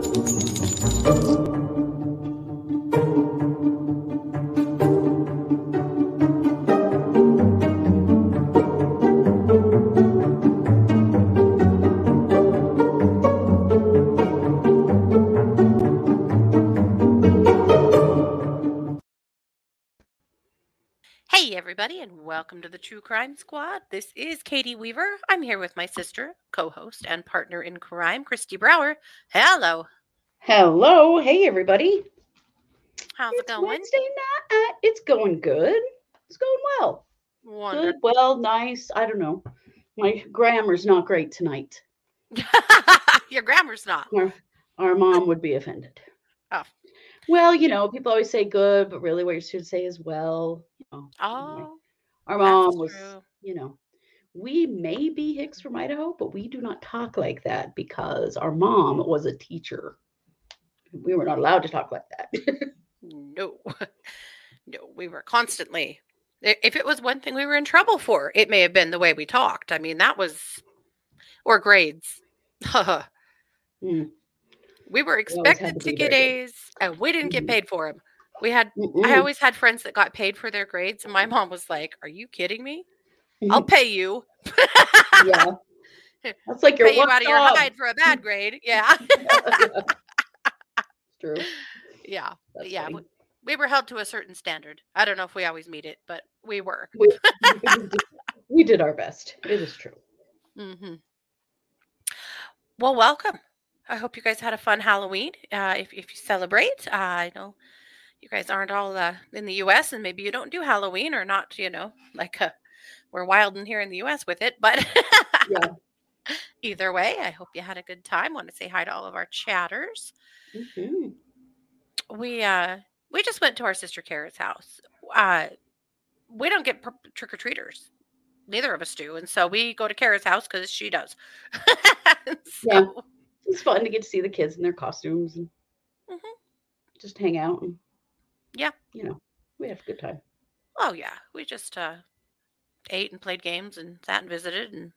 Thank you. Everybody, and welcome to the True Crime Squad. This is Katie Weaver. I'm here with my sister, co host, and partner in crime, Kristi Brower. Hello. Hello. Hey, everybody. How's it's it going? Wednesday night. It's going good. It's going well. Good, well, nice. I don't know. My grammar's not great tonight. Your grammar's not. Our, our mom would be offended. Oh. Well, you know, people always say good, but really what you should say is well. Know, anyway. Oh, our that's mom was, true. you know, we may be Hicks from Idaho, but we do not talk like that because our mom was a teacher. We were not allowed to talk like that. no. No, we were constantly. If it was one thing we were in trouble for, it may have been the way we talked. I mean, that was. Or grades. Hmm. We were expected to get A's, and we didn't get Mhm. paid for them. We had I Mm-mm. always had friends that got paid for their grades, and my mom was like, "Are you kidding me? I'll pay you. yeah. That's like your pay you out of your hide for a bad grade." Yeah, True. yeah, That's yeah. funny. We, we were held to a certain standard. I don't know if we always meet it, but we were. We, we did our best. It is true. Mm-hmm. Well, welcome. I hope you guys had a fun Halloween. Uh, if if you celebrate, uh, I know you guys aren't all uh, in the U.S. and maybe you don't do Halloween or not. You know, like uh, we're wild in here in the U.S. with it, but. Yeah. Either way, I hope you had a good time. Want to say hi to all of our chatters. Mhm. We uh we just went to our sister Kara's house. Uh we don't get trick or treaters. Neither of us do, and so we go to Kara's house because she does. Yeah. So, It's fun to get to see the kids in their costumes and Mhm. just hang out and Yeah. you know, we have a good time. Oh yeah, we just uh ate and played games and sat and visited and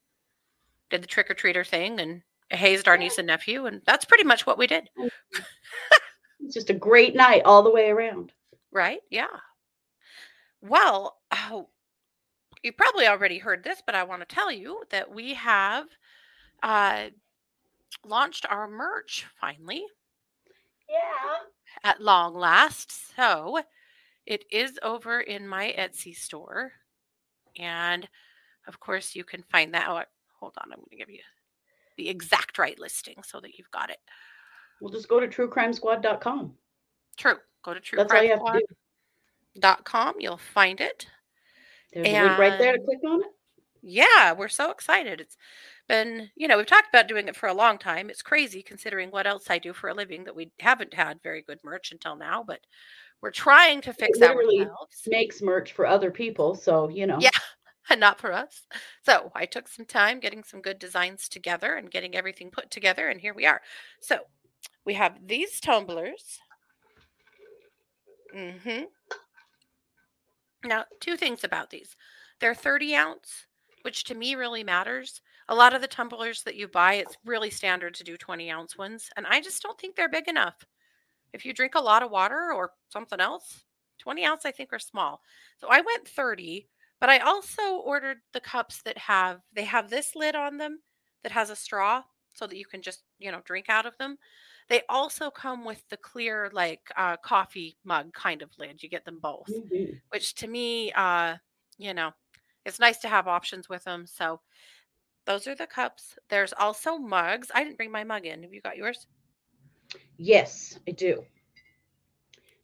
did the trick or treater thing and hazed our Yeah. niece and nephew, and that's pretty much what we did. It's just a great night all the way around. Right? Yeah. Well, oh, you probably already heard this, but I want to tell you that we have uh, launched our merch finally Yeah. At long last. So it is over in my Etsy store. And of course, you can find that. Oh, hold on. I'm going to give you the exact right listing so that you've got it. We'll just go to truecrimesquad.com. True. Go to That's you have to do. truecrimesquad.com. You'll find it. There's a link right there to click on it. Yeah, we're so excited. It's been, you know, we've talked about doing it for a long time. It's crazy considering what else I do for a living that we haven't had very good merch until now, but we're trying to fix literally ourselves Makes merch for other people, so you know. Yeah. and not for us. So I took some time getting some good designs together and getting everything put together, and here we are. So we have these tumblers. Mm-hmm. Now, two things about these. They're 30 ounce, which to me really matters. A lot of the tumblers that you buy, it's really standard to do 20 ounce ones, and I just don't think they're big enough. If you drink a lot of water or something else, 20 ounce I think are small. So I went 30, but I also ordered the cups that have they have this lid on them that has a straw so that you can just, you know, drink out of them. They also come with the clear like uh, coffee mug kind of lid. You get them both Mhm. which to me, uh, you know, it's nice to have options with them. So those are the cups. There's also mugs. I didn't bring my mug in. Have you got yours? Yes, I do.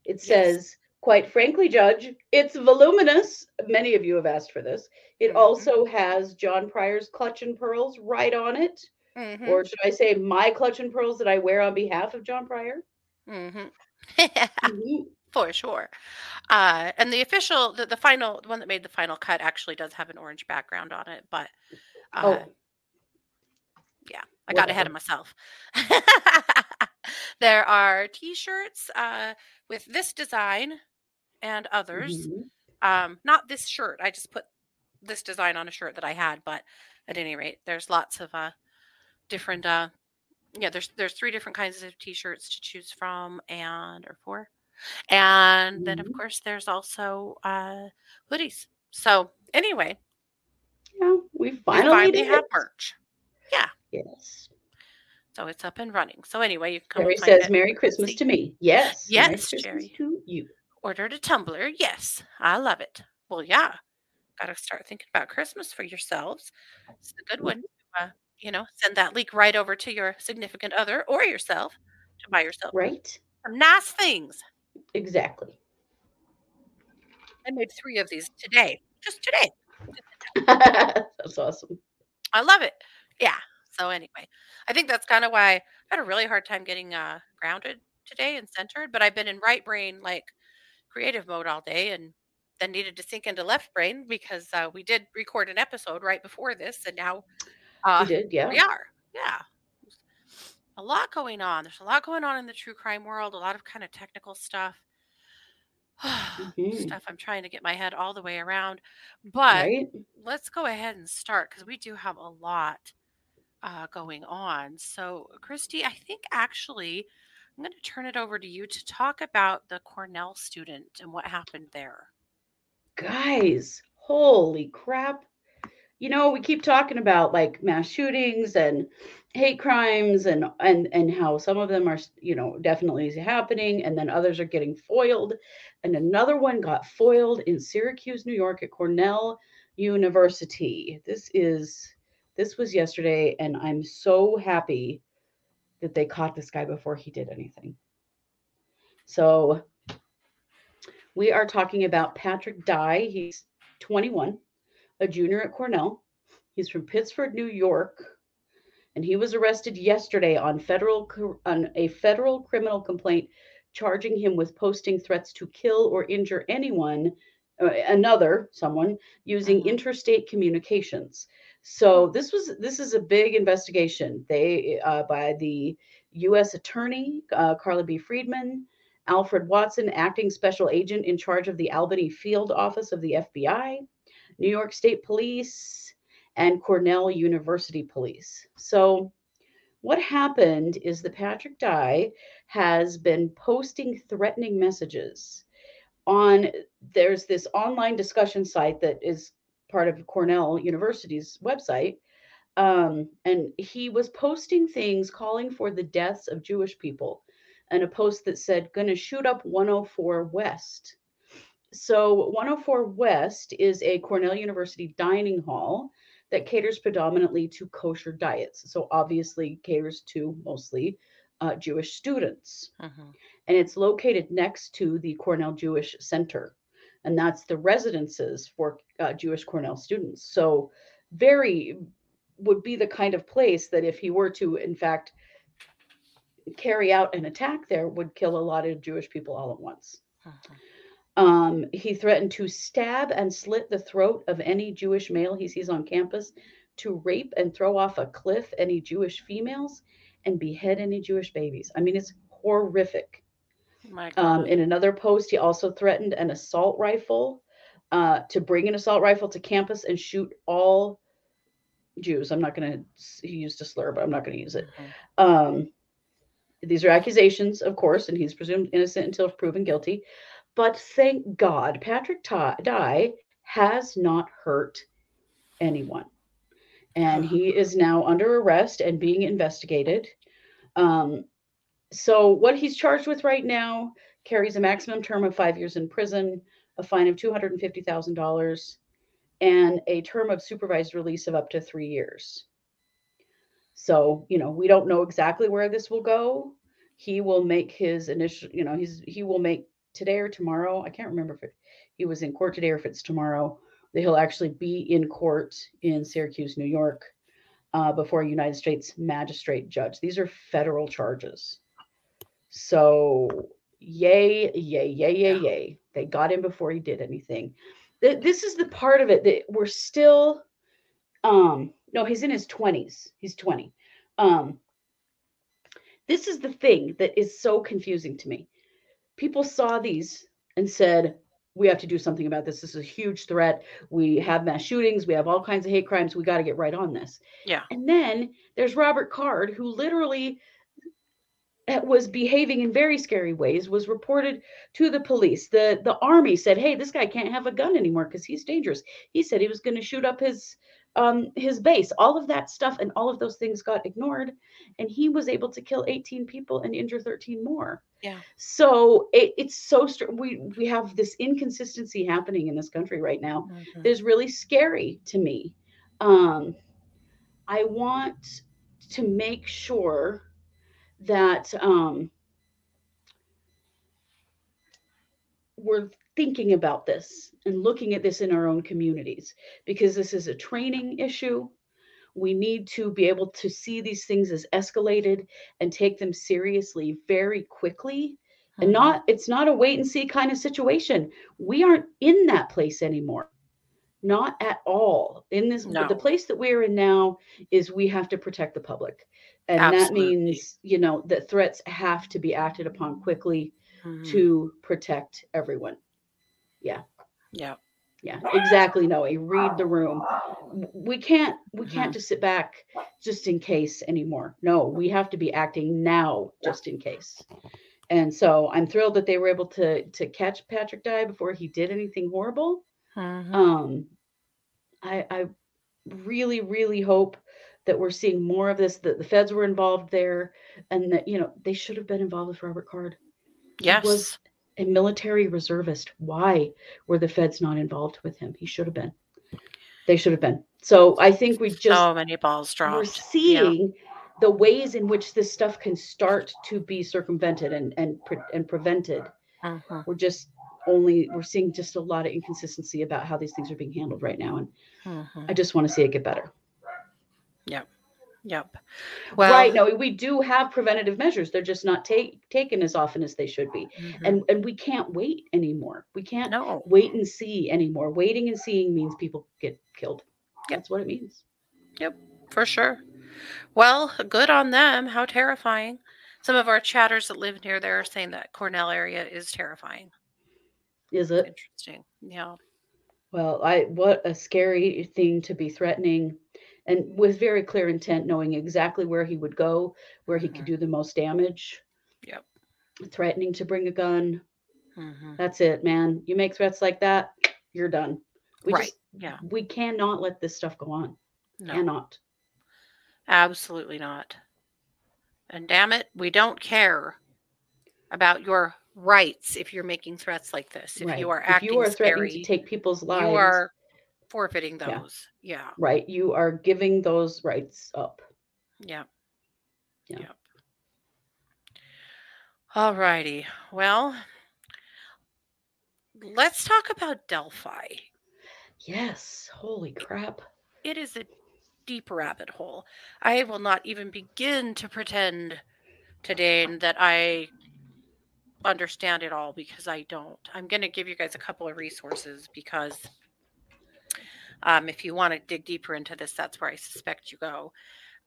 It Yes. says, quite frankly, Judge, it's voluminous. Many of you have asked for this. It Mhm. also has John Prior's clutch and pearls right on it. Mm-hmm. Or should I say my clutch and pearls that I wear on behalf of John Prior? mm-hmm. Mhm. For sure. Uh, and the official, the, the final, the one that made the final cut actually does have an orange background on it, but uh, Oh, yeah, I got ahead of myself. there are t-shirts uh, with this design and others. Mhm. Um, not this shirt. I just put this design on a shirt that I had, but at any rate, there's lots of uh, different uh, yeah, there's there's three different kinds of t-shirts to choose from, and or four, and then of Mhm. course there's also uh, hoodies. So anyway, Yeah, we we finally finally have merch, Yes. so it's up and running. So anyway, you can come Jerry says. Merry Christmas to me. Yes. Yes, Jerry. to you. Ordered a tumbler. Yes, I love it. Well, yeah, got to start thinking about Christmas for yourselves. It's a good one. Uh, you know, send that link right over to your significant other or yourself to buy yourself Right? some nice things. Exactly. I made three of these today, just today. That's awesome. I love it. Yeah. So anyway, I think that's kind of why I had a really hard time getting uh, grounded today and centered. But I've been in right brain, like creative mode all day, and then needed to sink into left brain because uh, we did record an episode right before this, and now uh, did, yeah. we are. Yeah. A lot going on. There's a lot going on in the true crime world. A lot of kind of technical stuff. Mhm. Stuff I'm trying to get my head all the way around. But Right? let's go ahead and start because we do have a lot uh, going on. So, Kristi, I think actually I'm going to turn it over to you to talk about the Cornell student and what happened there. Guys, holy crap. You know, we keep talking about like mass shootings and hate crimes and and and how some of them are, you know, definitely happening and then others are getting foiled. And another one got foiled in Syracuse, New York at Cornell University. This is this was yesterday and I'm so happy that they caught this guy before he did anything. So we are talking about Patrick Dai. He's 21, a junior at Cornell. He's from Pittsford, New York, and he was arrested yesterday on federal on a federal criminal complaint charging him with posting threats to kill or injure anyone, uh, another someone using Mhm. interstate communications. So this was this is a big investigation. They uh, by the U.S. Attorney uh, Carla B. Freedman, Alfred Watson, acting special agent in charge of the Albany field office of the FBI, New York State Police, and Cornell University Police. So, what happened is that Patrick Dai has been posting threatening messages on there's this online discussion site that is part of Cornell University's website. Um, and he was posting things calling for the deaths of Jewish people and a post that said, Gonna shoot up 104 West. So, 104 West is a Cornell University dining hall that caters predominantly to kosher diets. So, obviously, caters to mostly uh, Jewish students. Mhm. And it's located next to the Cornell Jewish Center. And that's the residences for uh, Jewish Cornell students. So, very would be the kind of place that if he were to, in fact, carry out an attack there, would kill a lot of Jewish people all at once. Mhm. Um, he threatened to stab and slit the throat of any Jewish male he sees on campus, to rape and throw off a cliff any Jewish females, and behead any Jewish babies. I mean, it's horrific. Um, in another post, he also threatened an assault rifle uh, to bring an assault rifle to campus and shoot all Jews. I'm not going to, he used a slur, but I'm not going to use it. Um, these are accusations, of course, and he's presumed innocent until proven guilty. But thank God, Patrick Dai has not hurt anyone. And he is now under arrest and being investigated. Um, so, what he's charged with right now carries a maximum term of five years in prison, a fine of $250,000, and a term of supervised release of up to three years. So, you know, we don't know exactly where this will go. He will make his initial, you know, he's he will make today or tomorrow. I can't remember if it, he was in court today or if it's tomorrow. That he'll actually be in court in Syracuse, New York, uh, before a United States magistrate judge. These are federal charges. So, yay, yay, yay, yay, yay. They got him before he did anything. Th- This is the part of it that we're still, um, no, he's in his 20s. He's 20. Um, this is the thing that is so confusing to me. People saw these and said, we have to do something about this. This is a huge threat. We have mass shootings. We have all kinds of hate crimes. We got to get right on this. Yeah. And then there's Robert Card, who literally uh, was behaving in very scary ways was reported to the police the the army said hey this guy can't have a gun anymore because he's dangerous he said he was going to shoot up his um his base all of that stuff and all of those things got ignored and he was able to kill 18 people and injure 13 more Yeah. so it, it's so str- we we have this inconsistency happening in this country right now Mhm. is really scary to me. Um, I want to make sure that um, we're thinking about this and looking at this in our own communities because this is a training issue. We need to be able to see these things as escalated and take them seriously very quickly and Mhm. not it's not a wait and see kind of situation we aren't in that place anymore not at all in this No. the place that we're in now is we have to protect the public and that means you know that threats have to be acted upon quickly Mhm. to protect everyone yeah. yeah Yeah. exactly noe read the room we can't we Mm-hmm. can't just sit back just in case anymore no we have to be acting now just in case and so i'm thrilled that they were able to to catch patrick dai before he did anything horrible Mhm. um i i really really hope that we're seeing more of this that the feds were involved there and that you know they should have been involved with robert card yes. was a military reservist. Why were the feds not involved with him? He should have been. They should have been. So I think we just so many balls dropped. we're Yeah. seeing the ways in which this stuff can start to be circumvented and and pre- and prevented. Mhm. We're just only we're seeing just a lot of inconsistency about how these things are being handled right now, and Mhm. I just want to see it get better. Yep. Well, right? No, we do have preventative measures. They're just not take, taken as often as they should be, mhm. and and we can't wait anymore. We can't no. wait and see anymore. Waiting and seeing means people get killed. Yep. That's what it means. Yep, for sure. Well, good on them. How terrifying. Some of our chatters that live near there are saying that Cornell area is terrifying. Is it? Interesting. Yeah. Well, I what a scary thing to be threatening and with very clear intent knowing exactly where he would go, where he could Mhm. do the most damage. Yep. Threatening to bring a gun. hmm That's it, man. You make threats like that, you're done. We Right. just Yeah. we cannot let this stuff go on. No. Cannot. Absolutely not. And damn it, we don't care about your rights if you're making threats like this. If right. you are if acting you are threatening scary, to take people's lives, you are forfeiting Yeah. those. Yeah. right, you are giving those rights up. Yeah. Yeah. Yep. All righty. Well, let's talk about Delphi. Yes. Holy crap. It is a deep rabbit hole. I will not even begin to pretend today that I understand it all because I don't. I'm going to give you guys a couple of resources because um, if you want to dig deeper into this, that's where I suspect you go.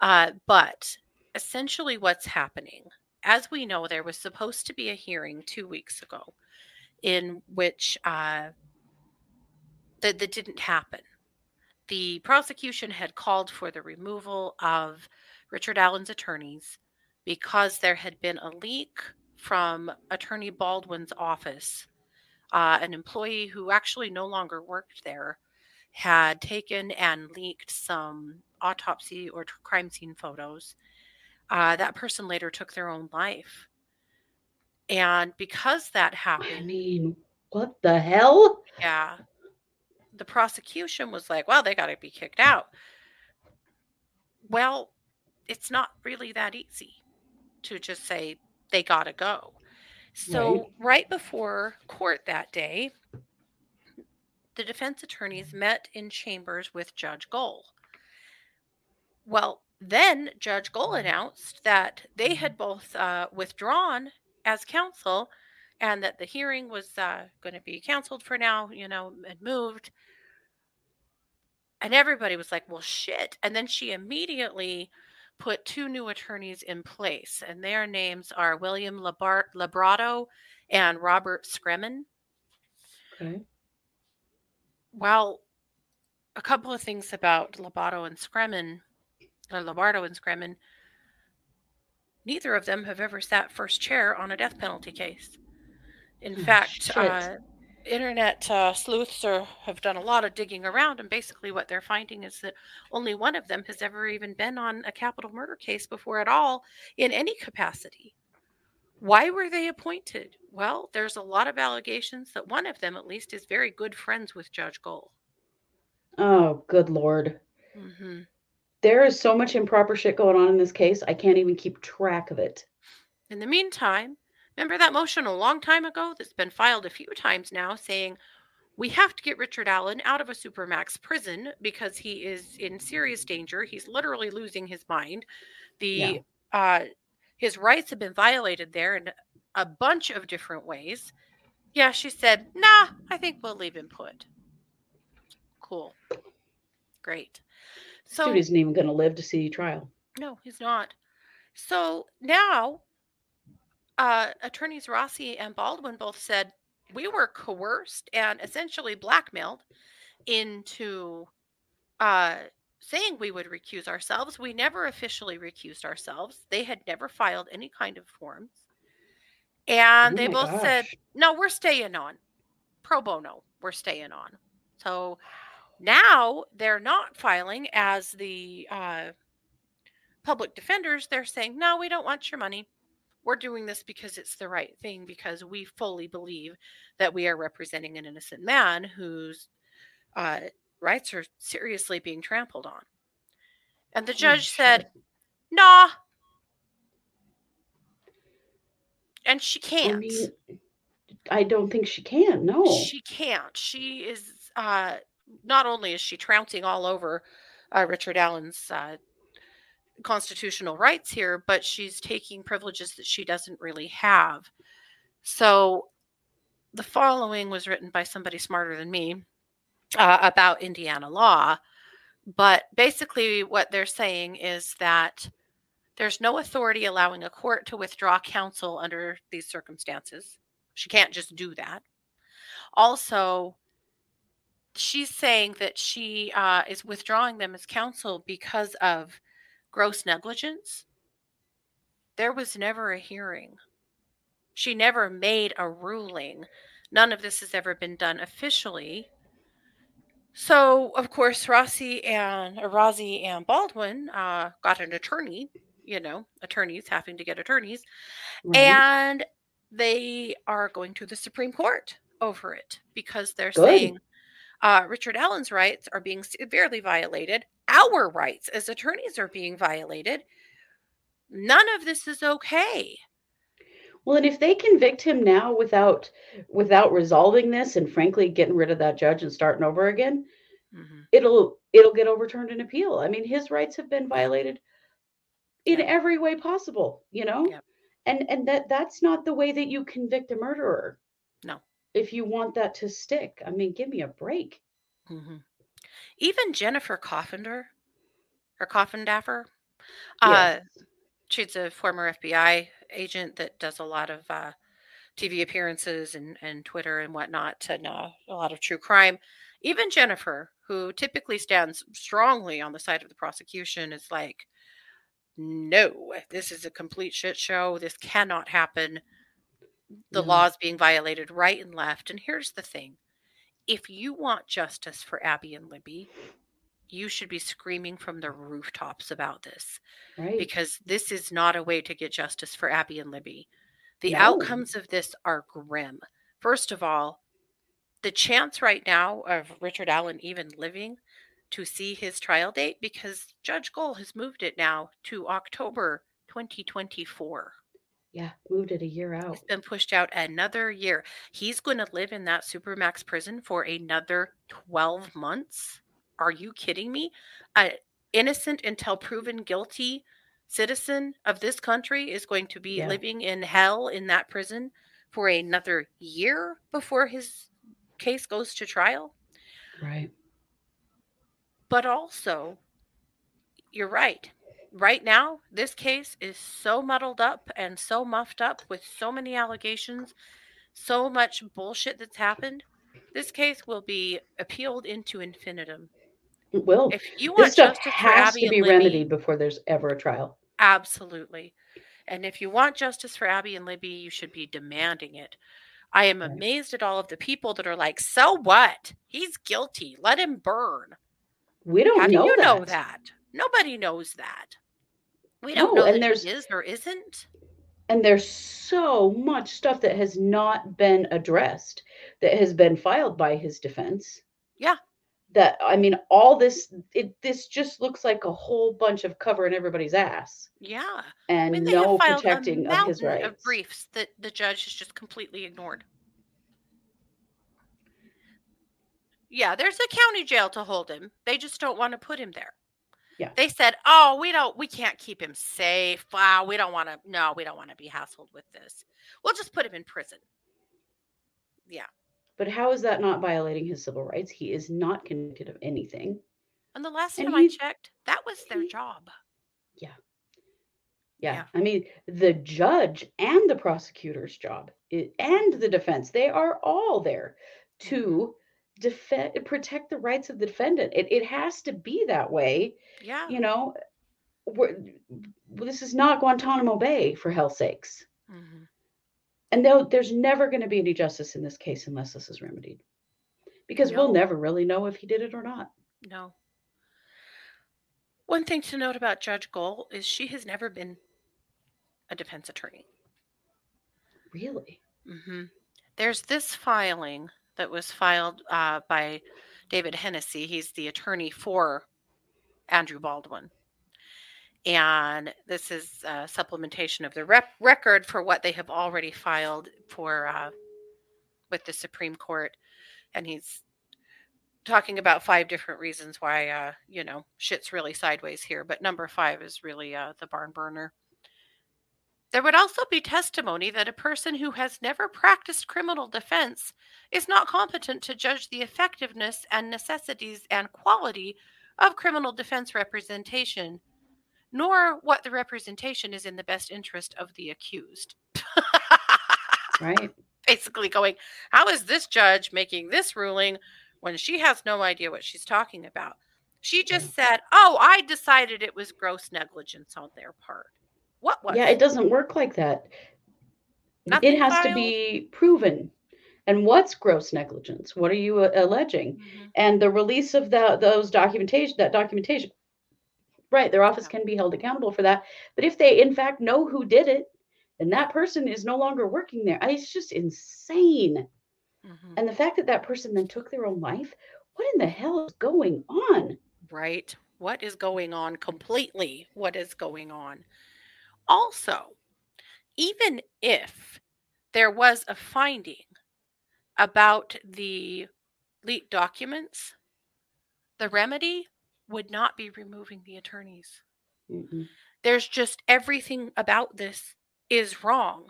Uh, but essentially, what's happening, as we know, there was supposed to be a hearing two weeks ago in which uh, that, that didn't happen the prosecution had called for the removal of Richard Allen's attorneys because there had been a leak from Attorney Baldwin's office. Uh, an employee who actually no longer worked there had taken and leaked some autopsy or t- crime scene photos. Uh, that person later took their own life. And because that happened, I mean, what the hell? yeah. The prosecution was like, well, they got to be kicked out. Well, it's not really that easy to just say they got to go. So, right. before court that day, the defense attorneys met in chambers with Judge Gull. Well, then Judge Gull announced that they had both uh, withdrawn as counsel and that the hearing was uh, going to be canceled for now, you know, and moved. And everybody was like, well, shit. And then she immediately put two new attorneys in place, and their names are William Labar- Lebrato and Robert Scremin. Okay. Well, a couple of things about Lobato and Scremin, Lobardo and Scremin. Neither of them have ever sat first chair on a death penalty case. In Oh, fact, uh, internet uh, sleuths are, have done a lot of digging around, and basically what they're finding is that only one of them has ever even been on a capital murder case before at all in any capacity. Why were they appointed? Well, there's a lot of allegations that one of them, at least, is very good friends with Judge Gull. Oh, good lord. hmm There is so much improper shit going on in this case. I can't even keep track of it. In the meantime, remember that motion a long time ago that's been filed a few times now saying we have to get Richard Allen out of a supermax prison because he is in serious danger. He's literally losing his mind. The uh his rights have been violated there in a bunch of different ways. Yeah, she said, "Nah, I think we'll leave him put." Cool. Great. So Dude isn't even going to live to see trial. no, he's not. So now, uh, attorneys Rozzi and Baldwin both said we were coerced and essentially blackmailed into uh, saying we would recuse ourselves. We never officially recused ourselves. They had never filed any kind of forms. And Oh they both said, no, we're staying on. Pro bono, we're staying on. So now they're not filing as the uh, public defenders. They're saying, no, we don't want your money. We're doing this because it's the right thing, because we fully believe that we are representing an innocent man who's uh, rights are seriously being trampled on. And the judge said, shit. nah. And she can't. mean, I don't think she can. No. She can't. She is uh, not only is she trouncing all over uh, Richard Allen's uh, constitutional rights here, but she's taking privileges that she doesn't really have. So the following was written by somebody smarter than me uh, about Indiana law. But basically, what they're saying is that there's no authority allowing a court to withdraw counsel under these circumstances. She can't just do that. Also, she's saying that she uh, is withdrawing them as counsel because of gross negligence. There was never a hearing. She never made a ruling. None of this has ever been done officially. So, of course, Rozzi and uh, Rozzi and Baldwin uh, got an attorney. You know, attorneys having to get attorneys, Right? and they are going to the Supreme Court over it because they're Good. saying uh, Richard Allen's rights are being severely violated. Our rights as attorneys are being violated. None of this is okay. Well, and if they convict him now without without resolving this and frankly getting rid of that judge and starting over again, Mhm. it'll it'll get overturned in appeal. I mean, his rights have been violated in Yeah. every way possible, you know? Yep. And and that that's not the way that you convict a murderer. No. If you want that to stick. I mean, give me a break. Mhm. Even Jennifer Coffender or Coffindaffer, uh, Yes. she's a former FBI agent that does a lot of uh, TV appearances and, and Twitter and whatnot, and uh, a lot of true crime. Even Jennifer, who typically stands strongly on the side of the prosecution, is like, no, this is a complete shit show. This cannot happen. The laws being violated right and left. And here's the thing if you want justice for Abby and Libby, you should be screaming from the rooftops about this Right. because this is not a way to get justice for Abby and Libby. The No. outcomes of this are grim. First of all, the chance right now of Richard Allen even living to see his trial date because Judge Gull has moved it now to October 2024. yeah, moved it a year It's out. been pushed out another year. He's going to live in that supermax prison for another 12 months. Are you kidding me? An innocent until proven guilty citizen of this country is going to be Yeah. living in hell in that prison for another year before his case goes to trial. Right. But also, you're right. Right now, this case is so muddled up and so muffed up with so many allegations, so much bullshit that's happened. This case will be appealed into infinitum. It will. If you want This stuff has Abby to be Libby, remedied before there's ever a trial. absolutely. And if you want justice for Abby and Libby, you should be demanding it. I am Right. amazed at all of the people that are like, "So what? He's guilty. Let him burn." We don't How do know you that. know that? Nobody knows that. We don't No, know and there's- he is or isn't. And there's so much stuff that has not been addressed that has been filed by his defense. Yeah. That I mean, all this it this just looks like a whole bunch of covering everybody's ass Yeah. I and mean, no protecting of his rights. of briefs that the judge has just completely ignored. Yeah, there's a county jail to hold him. They just don't want to put him there. Yeah. They said, "Oh, we don't we can't keep him safe. Wow, we don't want to no, we don't want to be hassled with this. We'll just put him in prison." Yeah. But how is that not violating his civil rights? He is not convicted of anything. And the last And time I checked, that was their job. Yeah. Yeah. I mean, the judge and the prosecutor's job and the defense, they are all there to defend protect the rights of the defendant. It, it has to be that way. Yeah. You know, we're, this is not Guantanamo Bay for hell's sakes. Mhm. And though there's never going to be any justice in this case unless this is remedied. Because we'll never really know if he did it or not. No. One thing to note about Judge Gull is she has never been a defense attorney. Really? hmm There's this filing that was filed uh, by David Hennessy. He's the attorney for Andrew Baldwin. And this is a supplementation of the rep- record for what they have already filed for uh, with the Supreme Court. And he's talking about five different reasons why, uh, you know, shit's really sideways here. But number five is really uh, the barn burner. There would also be testimony that a person who has never practiced criminal defense is not competent to judge the effectiveness and necessities and quality of criminal defense representation, nor what the representation is in the best interest of the accused. Right? Basically, going, how is this judge making this ruling when she has no idea what she's talking about? She just said, Oh, I decided it was gross negligence on their part. What was yeah, it doesn't work like that. Nothing it has to be proven. And what's gross negligence? What are you uh, alleging? Mhm. And the release of the, those documentation, that documentation, right? Their office can be held accountable for that. But if they, in fact, know who did it, then that person is no longer working there, I- it's just insane. Mhm. And the fact that that person then took their own life, what in the hell is going on? Right. What is going on completely? What is going on? Also, even if there was a finding about the leaked documents, the remedy would not be removing the attorneys. Mm-mm. There's just everything about this is wrong.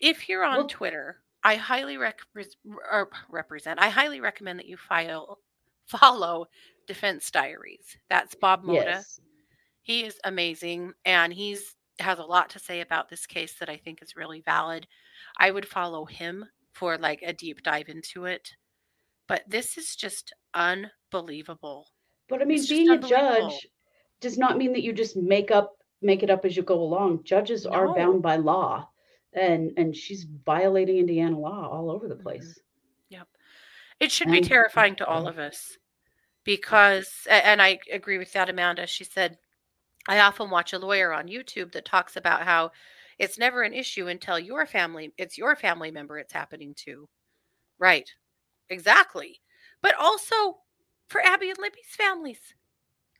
If you're on Well- Twitter, I highly rec- res- er, represent. I highly recommend that you file follow Defense Diaries. That's Bob Motta. Yes. He is amazing and he's has a lot to say about this case that I think is really valid. I would follow him for like a deep dive into it. But this is just unbelievable. But I mean, It's being a judge does not mean that you just make up make it up as you go along. Judges are bound by law. And and she's violating Indiana law all over the Mhm. Yep, It should be terrifying to all of us because, and I agree with that, Amanda. She said, I often watch a lawyer on YouTube that talks about how it's never an issue until your family, it's your family member it's happening to. Right. Exactly. But also for Abby and Libby's families.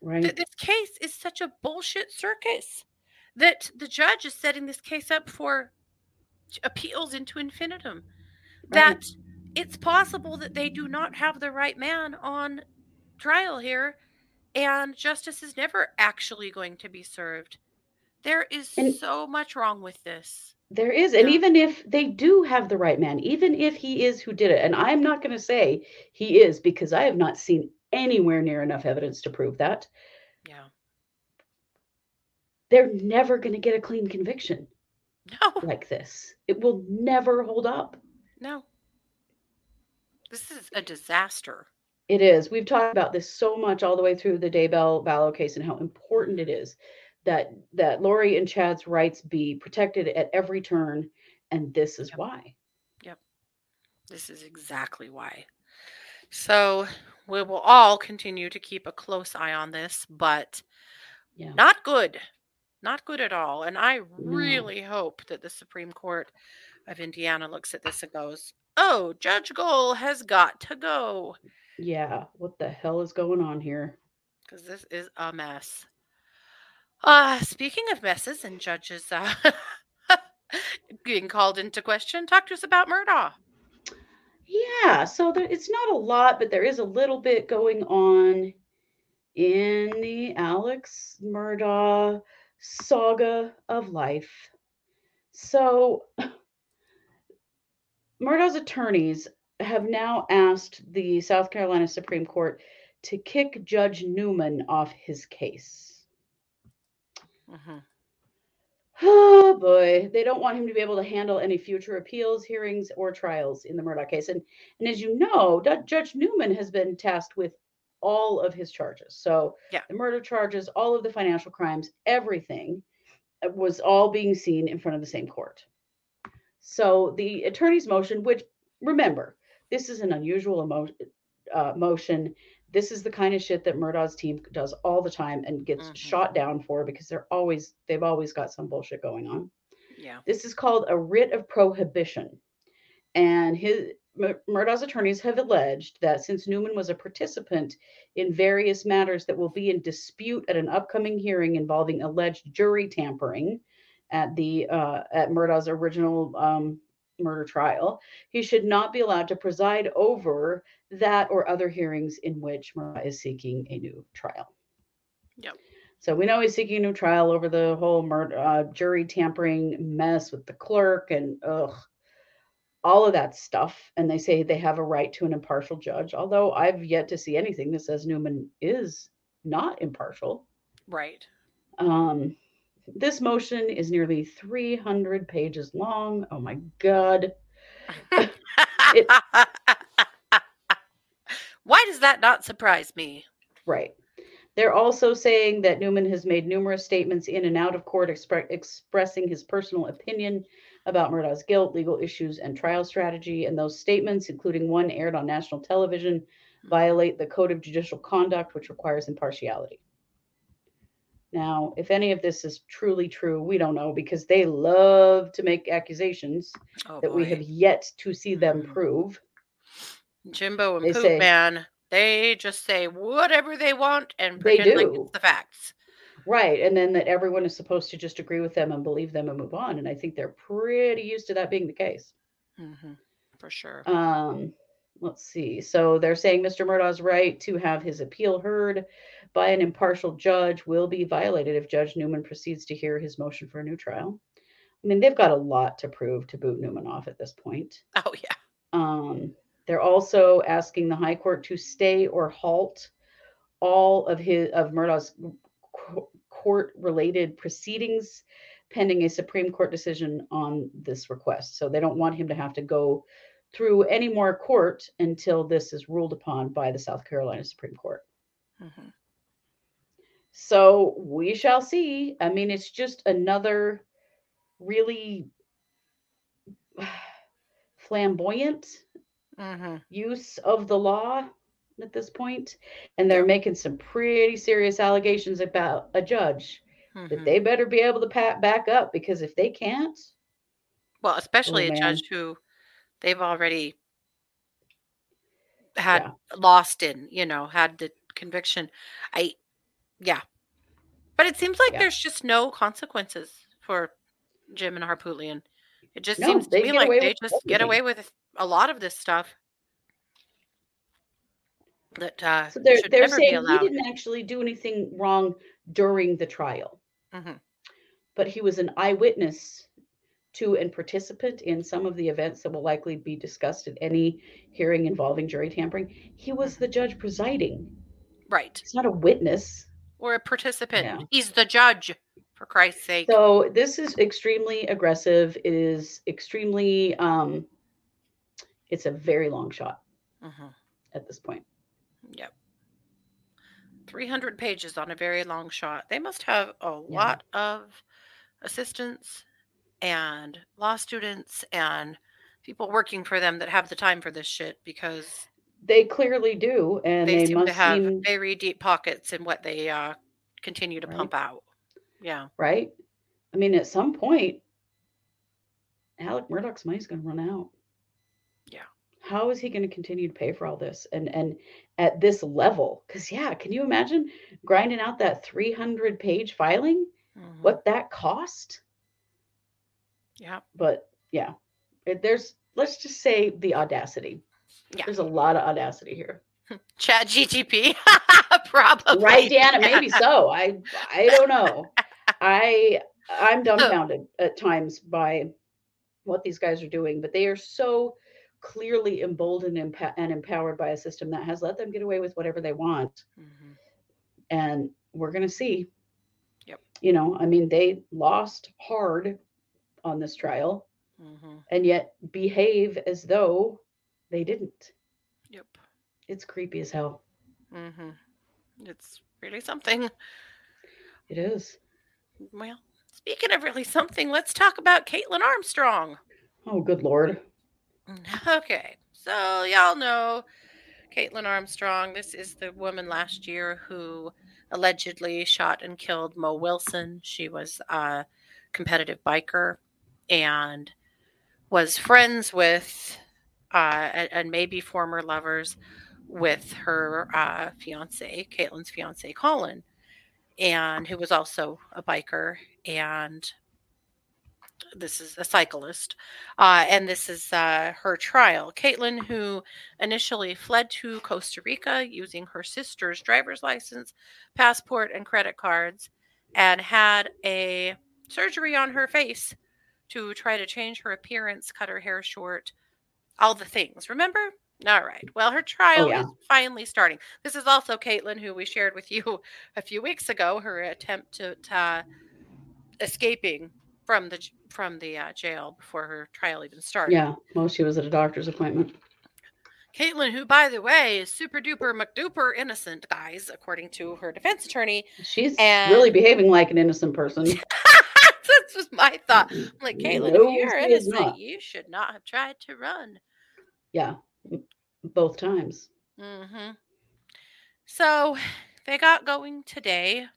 Right. Th- this case is such a bullshit circus that the judge is setting this case up for appeals into infinitum. Right. That it's possible that they do not have the right man on trial here, and justice is never actually going to be served. There is And- so much wrong with this. There is. And Yeah. even if they do have the right man, even if he is who did it, and I'm not going to say he is because I have not seen anywhere near enough evidence to prove that, Yeah. they're never going to get a clean conviction No, like this. It will never hold up. no. This is a disaster. It is. We've talked about this so much all the way through the Daybell Vallow case and how important it is that that Lori and Chad's rights be protected at every turn, and this is Yep. why. Yep. This is exactly why. So we will all continue to keep a close eye on this, but Yeah. not good. Not good at all. And I really hope that the Supreme Court of Indiana looks at this and goes, oh, Judge Gull has got to go. Yeah. What the hell is going on here? Because this is a mess. Uh, speaking of messes and judges uh, being called into question, talk to us about Murdaugh. Yeah. So there, it's not a lot, but there is a little bit going on in the Alex Murdaugh saga of life. So Murdaugh's attorneys have now asked the South Carolina Supreme Court to kick Judge Newman off his case. Mhm. Oh boy, they don't want him to be able to handle any future appeals, hearings, or trials in the Murdaugh case. And and as you know, Ju- Judge Newman has been tasked with all of his charges. So Yeah. the murder charges, all of the financial crimes, everything uh, was all being seen in front of the same court. So the attorney's motion, which remember, this is an unusual emo- uh, motion. This is the kind of shit that Murdaugh's team does all the time and gets Mhm. shot down for because they're always they've always got some bullshit going on. Yeah. This is called a writ of prohibition. And his Mur- Murdaugh's attorneys have alleged that since Newman was a participant in various matters that will be in dispute at an upcoming hearing involving alleged jury tampering at the uh, at Murdaugh's original um, murder trial, he should not be allowed to preside over that or other hearings in which Murdaugh is seeking a new trial. Yep. So we know he's seeking a new trial over the whole murder, uh, jury tampering mess with the clerk and ugh, all of that stuff. And they say they have a right to an impartial judge, although I've yet to see anything that says Newman is not impartial. Right. Um, this motion is nearly 300 pages long. Oh my God. It- Why does that not surprise me? Right. They're also saying that Newman has made numerous statements in and out of court expre- expressing his personal opinion about Murdaugh's guilt, legal issues, and trial strategy. And those statements, including one aired on national television, violate the Code of Judicial Conduct, which requires impartiality. Now, if any of this is truly true, we don't know because they love to make accusations Oh, that we have yet to see them Mhm. prove. Jimbo and They Poop say- Man, they just say whatever they want and They pretend like do. it's the facts. Right. And then that everyone is supposed to just agree with them and believe them and move on. And I think they're pretty used to that being the case. hmm For sure. Um, let's see. So they're saying Mr. Murdaugh's right to have his appeal heard by an impartial judge will be violated if Judge Newman proceeds to hear his motion for a new trial. I mean, they've got a lot to prove to boot Newman off at this point. Oh, yeah. Um, they're also asking the High Court to stay or halt all of his of Murdaugh's court-related proceedings pending a Supreme Court decision on this request. So they don't want him to have to go through any more court until this is ruled upon by the South Carolina Supreme Court. hmm So we shall see. I mean, it's just another really flamboyant hmm use of the law at this point, and they're making some pretty serious allegations about a judge hmm that they better be able to pat back up because if they can't, Well, especially a man. judge who they've already had Yeah. lost in, you know, had the conviction. I, yeah. But it seems like Yeah. there's just no consequences for Jim and Harpootlian. It just No, seems to me like they just get away with a lot of this stuff that uh, so they're should they're never be saying he didn't actually do anything wrong during the trial, Mhm. but he was an eyewitness to and participant in some of the events that will likely be discussed at any hearing involving jury tampering. He was the judge presiding. Right. He's not a witness. Or a participant. Yeah. He's the judge, for Christ's sake. So this is extremely aggressive. It is extremely um it's a very long shot. hmm at this point. Yep. 300 pages on a very long shot. They must have a Yeah. lot of assistants and law students and people working for them that have the time for this shit because They clearly do, and they they, seem to must have seem very deep pockets in what they uh, continue to Right. pump out. Yeah. right. I mean, at some point, Alec Murdaugh's money's going to run out. Yeah. How is he going to continue to pay for all this and and at this level? Because yeah, can you imagine grinding out that 300 page filing? Mhm. What that cost? Yeah. But yeah, it, there's let's just say the audacity. Yeah. There's a lot of audacity here. Chat GTP. Probably. right Deanna Yeah. maybe so i i don't know i i'm dumbfounded at times by what these guys are doing but they are so clearly emboldened and, empowered by a system that has let them get away with whatever they want Mhm. and we're going to see Yep. you know i mean they lost hard on this trial Mhm. and yet behave as though they didn't Yep. it's creepy as hell Mm-hmm. It's really something. it is Well, speaking of really something, let's talk about Caitlin Armstrong. oh good lord Okay, so y'all know Caitlin Armstrong. This is the woman last year who allegedly shot and killed Mo Wilson. She was a competitive biker and was friends with, uh, and, and maybe former lovers with her uh, fiance, Caitlin's fiance, Colin, and who was also a biker and this is a cyclist, uh, and this is uh, her trial. Caitlin, who initially fled to Costa Rica using her sister's driver's license, passport, and credit cards, and had a surgery on her face to try to change her appearance, cut her hair short, all the things. Remember? All right. Well, her trial yeah. is finally starting. This is also Caitlin, who we shared with you a few weeks ago, her attempt to, to uh, escaping from the from the uh, jail before her trial even started. yeah well she was at a doctor's appointment Caitlin, who by the way is super duper McDuper innocent, guys, according to her defense attorney. She's And- really behaving like an innocent person. this was my thought. I'm like, Caitlin, No, if you're innocent, you should not have tried to run. Yeah, both times. hmm So they got going today.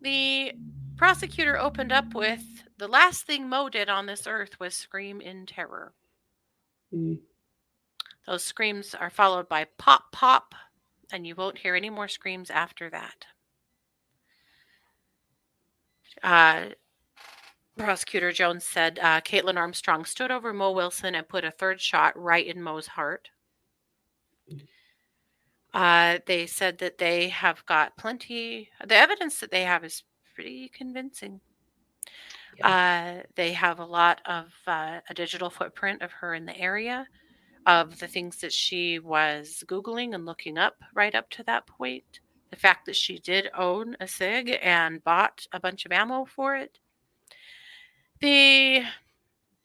The prosecutor opened up with the last thing Mo did on this earth was scream in terror. Mm. Those screams are followed by pop, pop, and you won't hear any more screams after that. Uh, Prosecutor Jones said uh, Caitlin Armstrong stood over Mo Wilson and put a third shot right in Mo's heart. Uh, they said that they have got plenty, the evidence that they have is pretty convincing. Uh, they have a lot of uh, a digital footprint of her in the area, of the things that she was Googling and looking up right up to that point. The fact that she did own a SIG and bought a bunch of ammo for it. The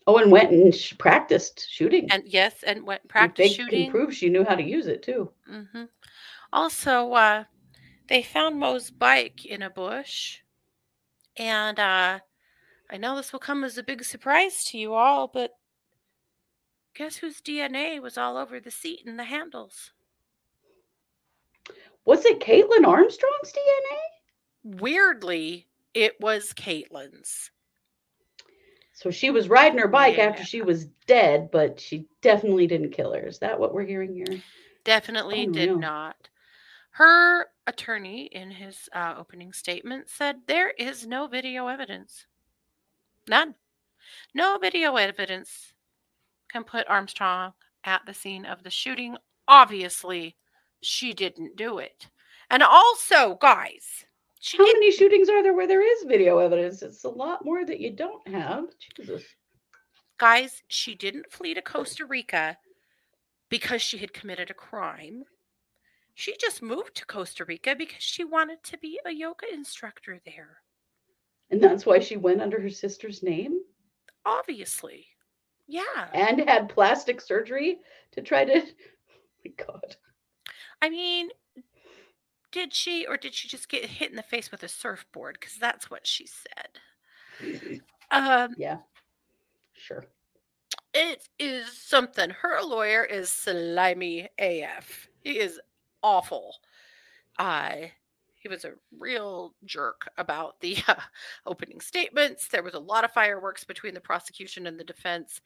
Oh, and went and sh- practiced shooting. and yes, and went And practice they shooting. can prove she knew how to use it too. Mm-hmm. Also, uh, they found Mo's bike in a bush, and uh, I know this will come as a big surprise to you all, but guess whose DNA was all over the seat and the handles? Was it Caitlin Armstrong's DNA? Weirdly, it was Caitlin's. So she was riding her bike Yeah. after she was dead, but she definitely didn't kill her. Is that what we're hearing here? Definitely did Unreal. not. Her attorney, in his uh, opening statement, said there is no video evidence. None. No video evidence can put Armstrong at the scene of the shooting. Obviously, she didn't do it. And also, guys, she How many shootings are there where there is video evidence? It's a lot more that you don't have. Jesus. guys, she didn't flee to Costa Rica because she had committed a crime. She just moved to Costa Rica because she wanted to be a yoga instructor there. And that's why she went under her sister's name? Obviously. Yeah. and had plastic surgery to try to. my God. I mean, did she or did she just get hit in the face with a surfboard? Because that's what she said. Um, Yeah. Sure. it is something. Her lawyer is slimy AF. He is awful. Uh, he was a real jerk about the uh, opening statements. There was a lot of fireworks between the prosecution and the defense.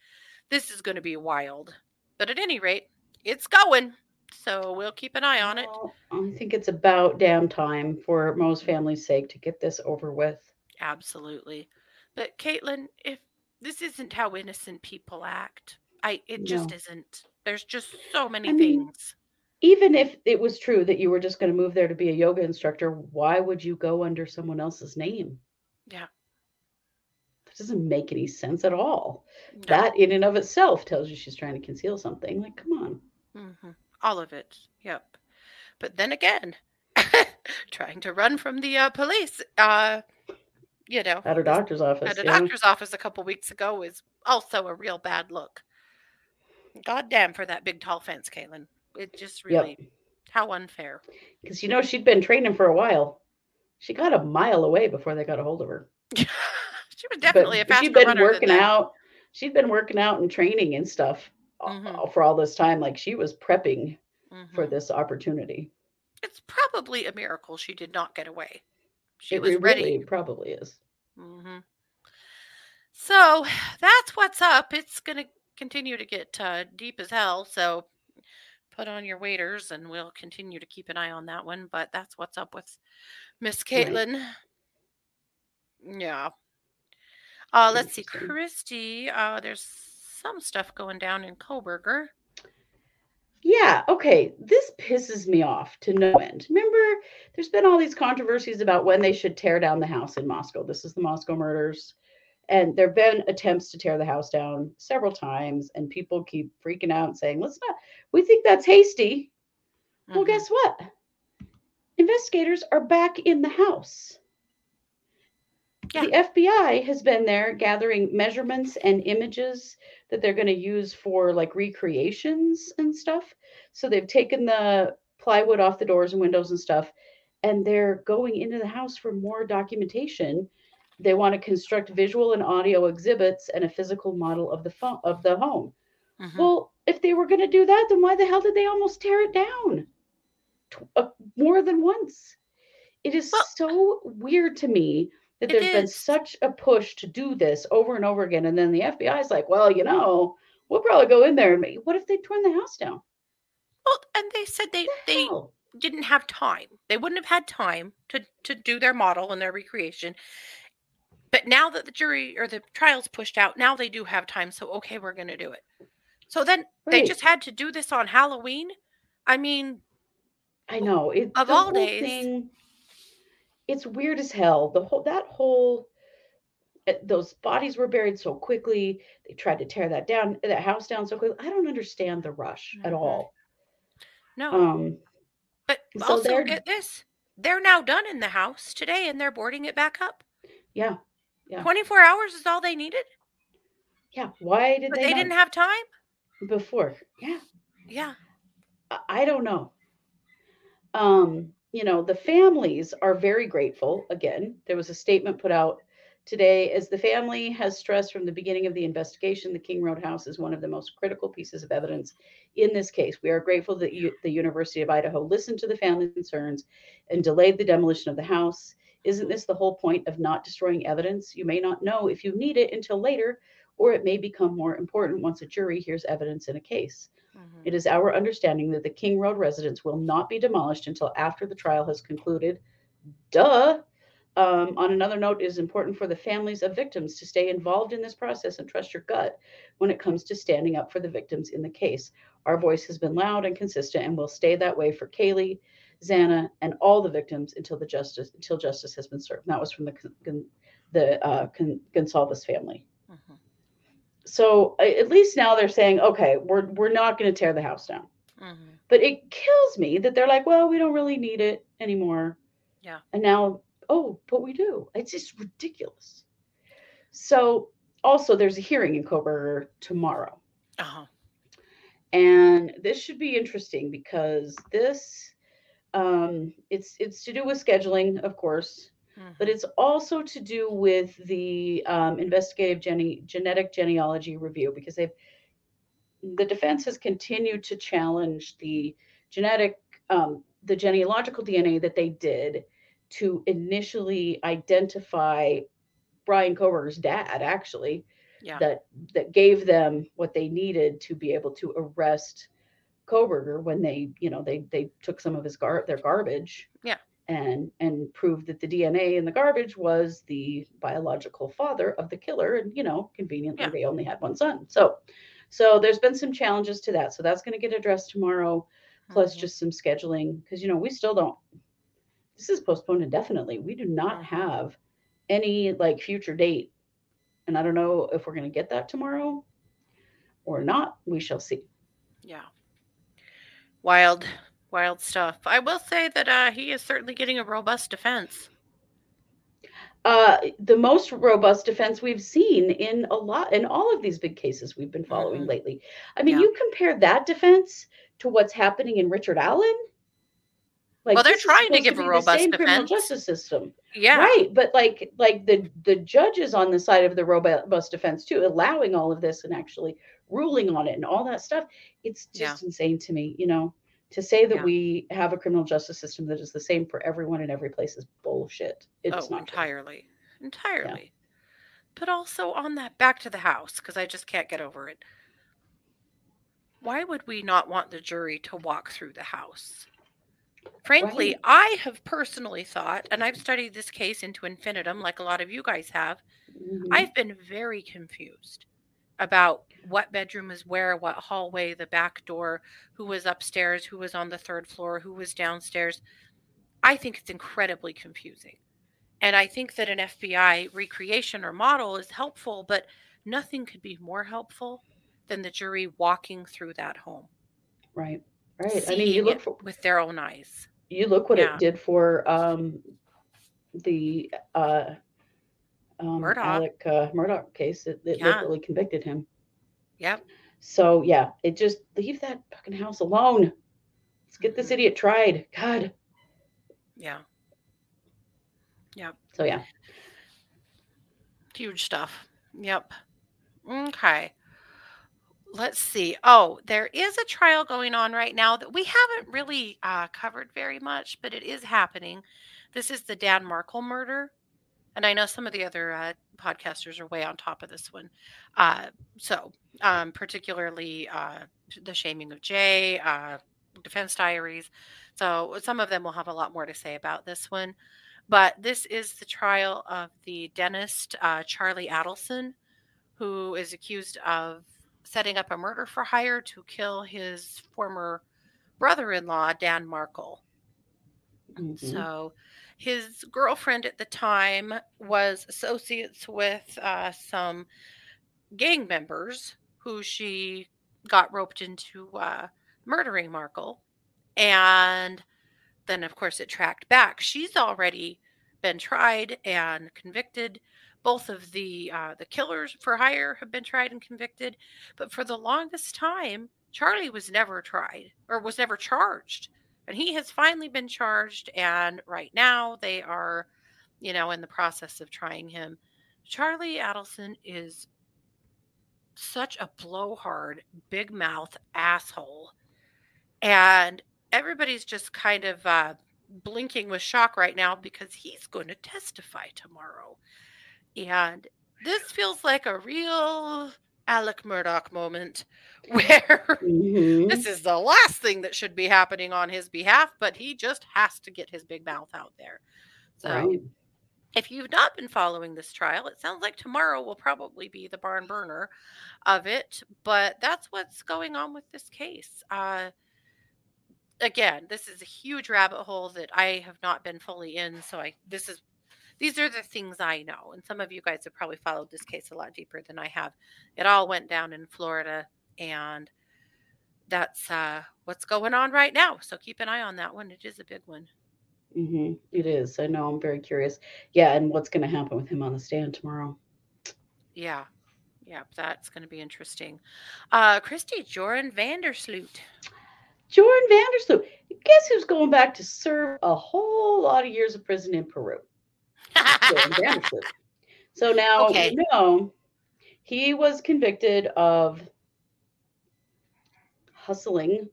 This is going to be wild. But at any rate, it's going. So we'll keep an eye on it. I think it's about damn time for Mo's family's sake to get this over with. Absolutely. But Caitlin, if this isn't how innocent people act, I it just No. isn't. There's just so many I mean, things. Even if it was true that you were just going to move there to be a yoga instructor, why would you go under someone else's name? Yeah. That doesn't make any sense at all. No. That in and of itself tells you she's trying to conceal something. Like, come on. hmm All of it. Yep. But then again, trying to run from the uh, police, uh, you know, At her doctor's office. at a yeah. doctor's office a couple weeks ago is also a real bad look. God damn for that big tall fence, Caitlin. It just Yep. really, how unfair. Because you know she'd been training for a while. She got a mile away before they got a hold of her. she was definitely a but faster she'd been working out. She'd been working out and training and stuff Mhm. for all this time. Like she was prepping for Mhm. this opportunity. It's probably a miracle she did not get away. She it was re- ready. probably is. hmm So that's what's up. It's going to continue to get uh, deep as hell. So put on your waders and we'll continue to keep an eye on that one. But that's what's up with Miss Right. Caitlin. Yeah. Uh, let's see. Kristi, uh, there's some stuff going down in Kohberger. Yeah, okay. This pisses me off to no end. Remember, there's been all these controversies about when they should tear down the house in Moscow. This is the Moscow murders. And there have been attempts to tear the house down several times, and people keep freaking out and saying, let's not, we think that's hasty. Well, Mhm. guess what? Investigators are back in the house. Yeah. The FBI has been there gathering measurements and images that they're going to use for like recreations and stuff. So they've taken the plywood off the doors and windows and stuff, and they're going into the house for more documentation. They want to construct visual and audio exhibits and a physical model of the phone of the home. Mhm. Well, if they were going to do that, then why the hell did they almost tear it down? Tw- uh, more than once. It is Well- so weird to me that It there's been such a push to do this over and over again. And then the FBI is like, well, you know, we'll probably go in there and make, what if they torn the house down? Well, and they said they the they didn't have time. They wouldn't have had time to to do their model and their recreation. But now that the jury or the trial's pushed out, now they do have time. So okay, we're going to do it. So then they just had to do this on Halloween. I mean, I know. It, Of all days. thing, it's weird as hell. The whole that whole uh, those bodies were buried so quickly. They tried to tear that down, that house down so quickly. I don't understand the rush at all. no. Um, but so also get this: they're now done in the house today, and they're boarding it back up. yeah, Yeah. Twenty four hours is all they needed, yeah. Why did but they, they didn't have time. before? Yeah, Yeah. I, I don't know. Um, you know, the families are very grateful. Again, there was a statement put out today as the family has stressed from the beginning of the investigation, the King Road house is one of the most critical pieces of evidence in this case. We are grateful that you, the University of Idaho listened to the family concerns and delayed the demolition of the house. Isn't this the whole point of not destroying evidence? You may not know if you need it until later, or it may become more important once a jury hears evidence in a case. Mhm. It is our understanding that the King Road residence will not be demolished until after the trial has concluded. Duh. Um, on another note, it is important for the families of victims to stay involved in this process and trust your gut when it comes to standing up for the victims in the case. Our voice has been loud and consistent and will stay that way for Kaylee, Xana, and all the victims until the justice until justice has been served. And that was from the the uh, Goncalves family Mhm. So at least now they're saying okay we're we're not going to tear the house down Mhm. but it kills me that they're like well we don't really need it anymore Yeah. and now oh but we do it's just ridiculous so also, there's a hearing in Kohberger tomorrow. Uh-huh. and this should be interesting because this um it's it's to do with scheduling of course but Mhm. it's also to do with the um, investigative gene- genetic genealogy review because they've the defense has continued to challenge the genetic um, the genealogical dna that they did to initially identify brian kohberger's dad actually yeah. that that gave them what they needed to be able to arrest Kohberger when they, you know, they they took some of his gar their garbage. Yeah. And and prove that the DNA in the garbage was the biological father of the killer. And you know, conveniently Yeah. they only had one son. So so there's been some challenges to that. So that's going to get addressed tomorrow, plus Mhm. just some scheduling because you know we still don't. This is postponed indefinitely. We do not have any like future date, and I don't know if we're going to get that tomorrow or not. We shall see. Yeah. Wild, wild stuff. I will say that uh, he is certainly getting a robust defense. uh, the most robust defense we've seen in a lot in all of these big cases we've been following Mhm. lately. I mean, Yeah. you compare that defense to what's happening in Richard Allen. Like Well, they're trying to give a be the robust same criminal justice system, Yeah. right? But like, like the the judges on the side of the robust defense too, allowing all of this and actually ruling on it and all that stuff. It's Yeah. just insane to me, you know. To say that Yeah. we have a criminal justice system that is the same for everyone in every place is bullshit. It's oh, not true. entirely. Entirely. But also on that back to the house, because I just can't get over it. Why would we not want the jury to walk through the house? Frankly, Right. I have personally thought, and I've studied this case into infinitum, like a lot of you guys have, Mhm. I've been very confused about what bedroom is where, what hallway, the back door, who was upstairs, who was on the third floor, who was downstairs. I think it's incredibly confusing. And I think that an FBI recreation or model is helpful, but nothing could be more helpful than the jury walking through that home, Right. Right. I mean, you look for with their own eyes. you look what Yeah. it did for um the uh um Murdaugh. Alec uh, Murdaugh case. that, Yeah. literally convicted him. Yep. So yeah, it just leave that fucking house alone. Let's get this Mhm. idiot tried. God. Yeah. Yep. So yeah. Huge stuff. Yep. Okay. Let's see. Oh, there is a trial going on right now that we haven't really uh, covered very much, but it is happening. This is the Dan Markel murder. And I know some of the other uh, podcasters are way on top of this one. Uh, so, um, particularly uh, the shaming of Jay, uh, defense diaries. So, some of them will have a lot more to say about this one. But this is the trial of the dentist, uh, Charlie Adelson, who is accused of setting up a murder for hire to kill his former brother in law, Dan Markel. Mhm. So his girlfriend at the time was associates with uh, some gang members who she got roped into uh, murdering Markel. And then, of course, it tracked back. She's already been tried and convicted. Both of the uh, the killers for hire have been tried and convicted, but for the longest time, Charlie was never tried or was never charged and he has finally been charged and right now they are you know in the process of trying him. Charlie adelson is such a blowhard big mouth asshole and everybody's just kind of uh, blinking with shock right now because he's going to testify tomorrow. And this feels like a real alec murdaugh moment where Mhm. this is the last thing that should be happening on his behalf, but he just has to get his big mouth out there. So, Right. if you've not been following this trial, it sounds like tomorrow will probably be the barn burner of it, but that's what's going on with this case. Uh, again, this is a huge rabbit hole that I have not been fully in, so I this is these are the things I know, and some of you guys have probably followed this case a lot deeper than I have. It all went down in Florida, and that's uh, what's going on right now. So keep an eye on that one. It is a big one. Mhm. It is. I know. I'm very curious. Yeah, and what's going to happen with him on the stand tomorrow? Yeah, Yeah. that's going to be interesting. Uh, Kristi Joran van der Sloot. Joran van der Sloot. Guess who's going back to serve a whole lot of years of prison in Peru? So now Okay. you know he was convicted of hustling